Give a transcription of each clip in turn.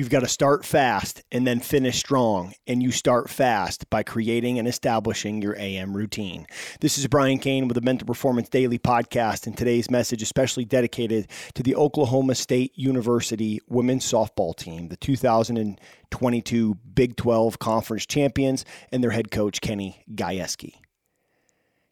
You've got to start fast and then finish strong. And you start fast by creating and establishing your AM routine. This is Brian Cain with the Mental Performance Daily podcast. And today's message, especially dedicated to the Oklahoma State University women's softball team, the 2022 Big 12 Conference champions, and their head coach, Kenny Gajewski.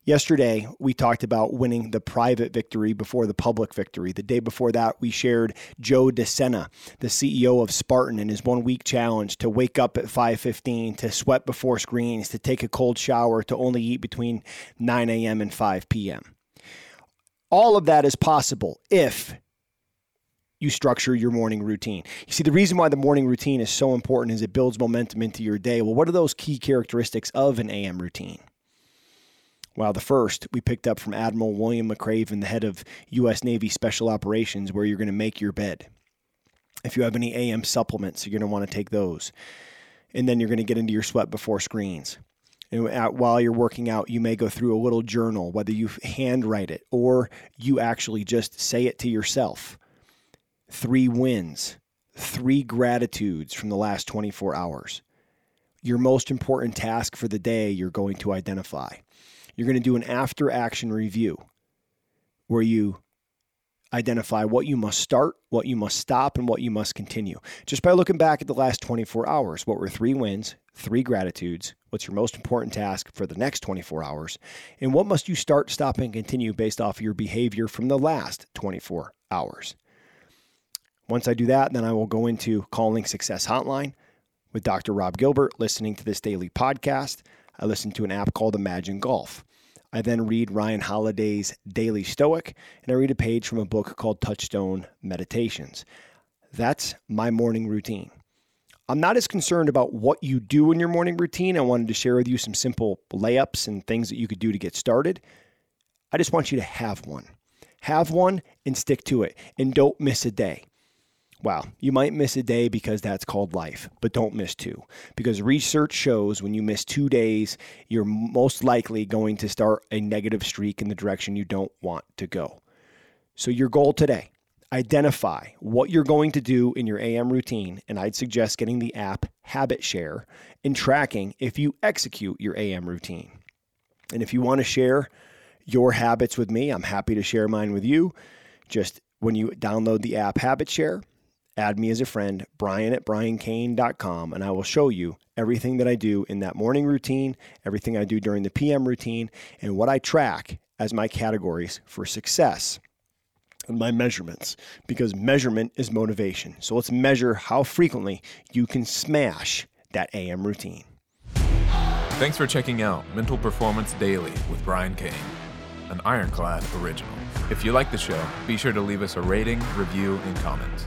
Yesterday, we talked about winning the private victory before the public victory. The day before that, we shared Joe DeSena, the CEO of Spartan, and his one week challenge to wake up at 5:15, to sweat before screens, to take a cold shower, to only eat between 9 a.m. and 5 p.m. All of that is possible if you structure your morning routine. You see, the reason why the morning routine is so important is it builds momentum into your day. Well, what are those key characteristics of an AM routine? Well, the first we picked up from Admiral William McRaven, the head of U.S. Navy Special Operations, where you're going to make your bed. If you have any AM supplements, you're going to want to take those. And then you're going to get into your sweat before screens. And while you're working out, you may go through a little journal, whether you handwrite it or you actually just say it to yourself. Three wins, three gratitudes from the last 24 hours. Your most important task for the day you're going to identify you're going to do an after action review where you identify what you must start, what you must stop, and what you must continue. Just by looking back at the last 24 hours, what were three wins, three gratitudes, what's your most important task for the next 24 hours, and what must you start, stop, and continue based off your behavior from the last 24 hours. Once I do that, then I will go into Calling Success Hotline with Dr. Rob Gilbert, listening to this daily podcast. I listen to an app called Imagine Golf. I then read Ryan Holiday's Daily Stoic, and I read a page from a book called Touchstone Meditations. That's my morning routine. I'm not as concerned about what you do in your morning routine. I wanted to share with you some simple layups and things that you could do to get started. I just want you to have one. Have one and stick to it, and don't miss a day. Wow, you might miss a day because that's called life, but don't miss two. Because research shows when you miss two days, you're most likely going to start a negative streak in the direction you don't want to go. So, your goal today identify what you're going to do in your AM routine, and I'd suggest getting the app Habit Share and tracking if you execute your AM routine. And if you want to share your habits with me, I'm happy to share mine with you. Just when you download the app Habit Share, add me as a friend, brian at briancain.com, and I will show you everything that I do in that morning routine, everything I do during the PM routine, and what I track as my categories for success and my measurements because measurement is motivation. So let's measure how frequently you can smash that AM routine. Thanks for checking out Mental Performance Daily with Brian Cain, an Ironclad original. If you like the show, be sure to leave us a rating, review, and comment.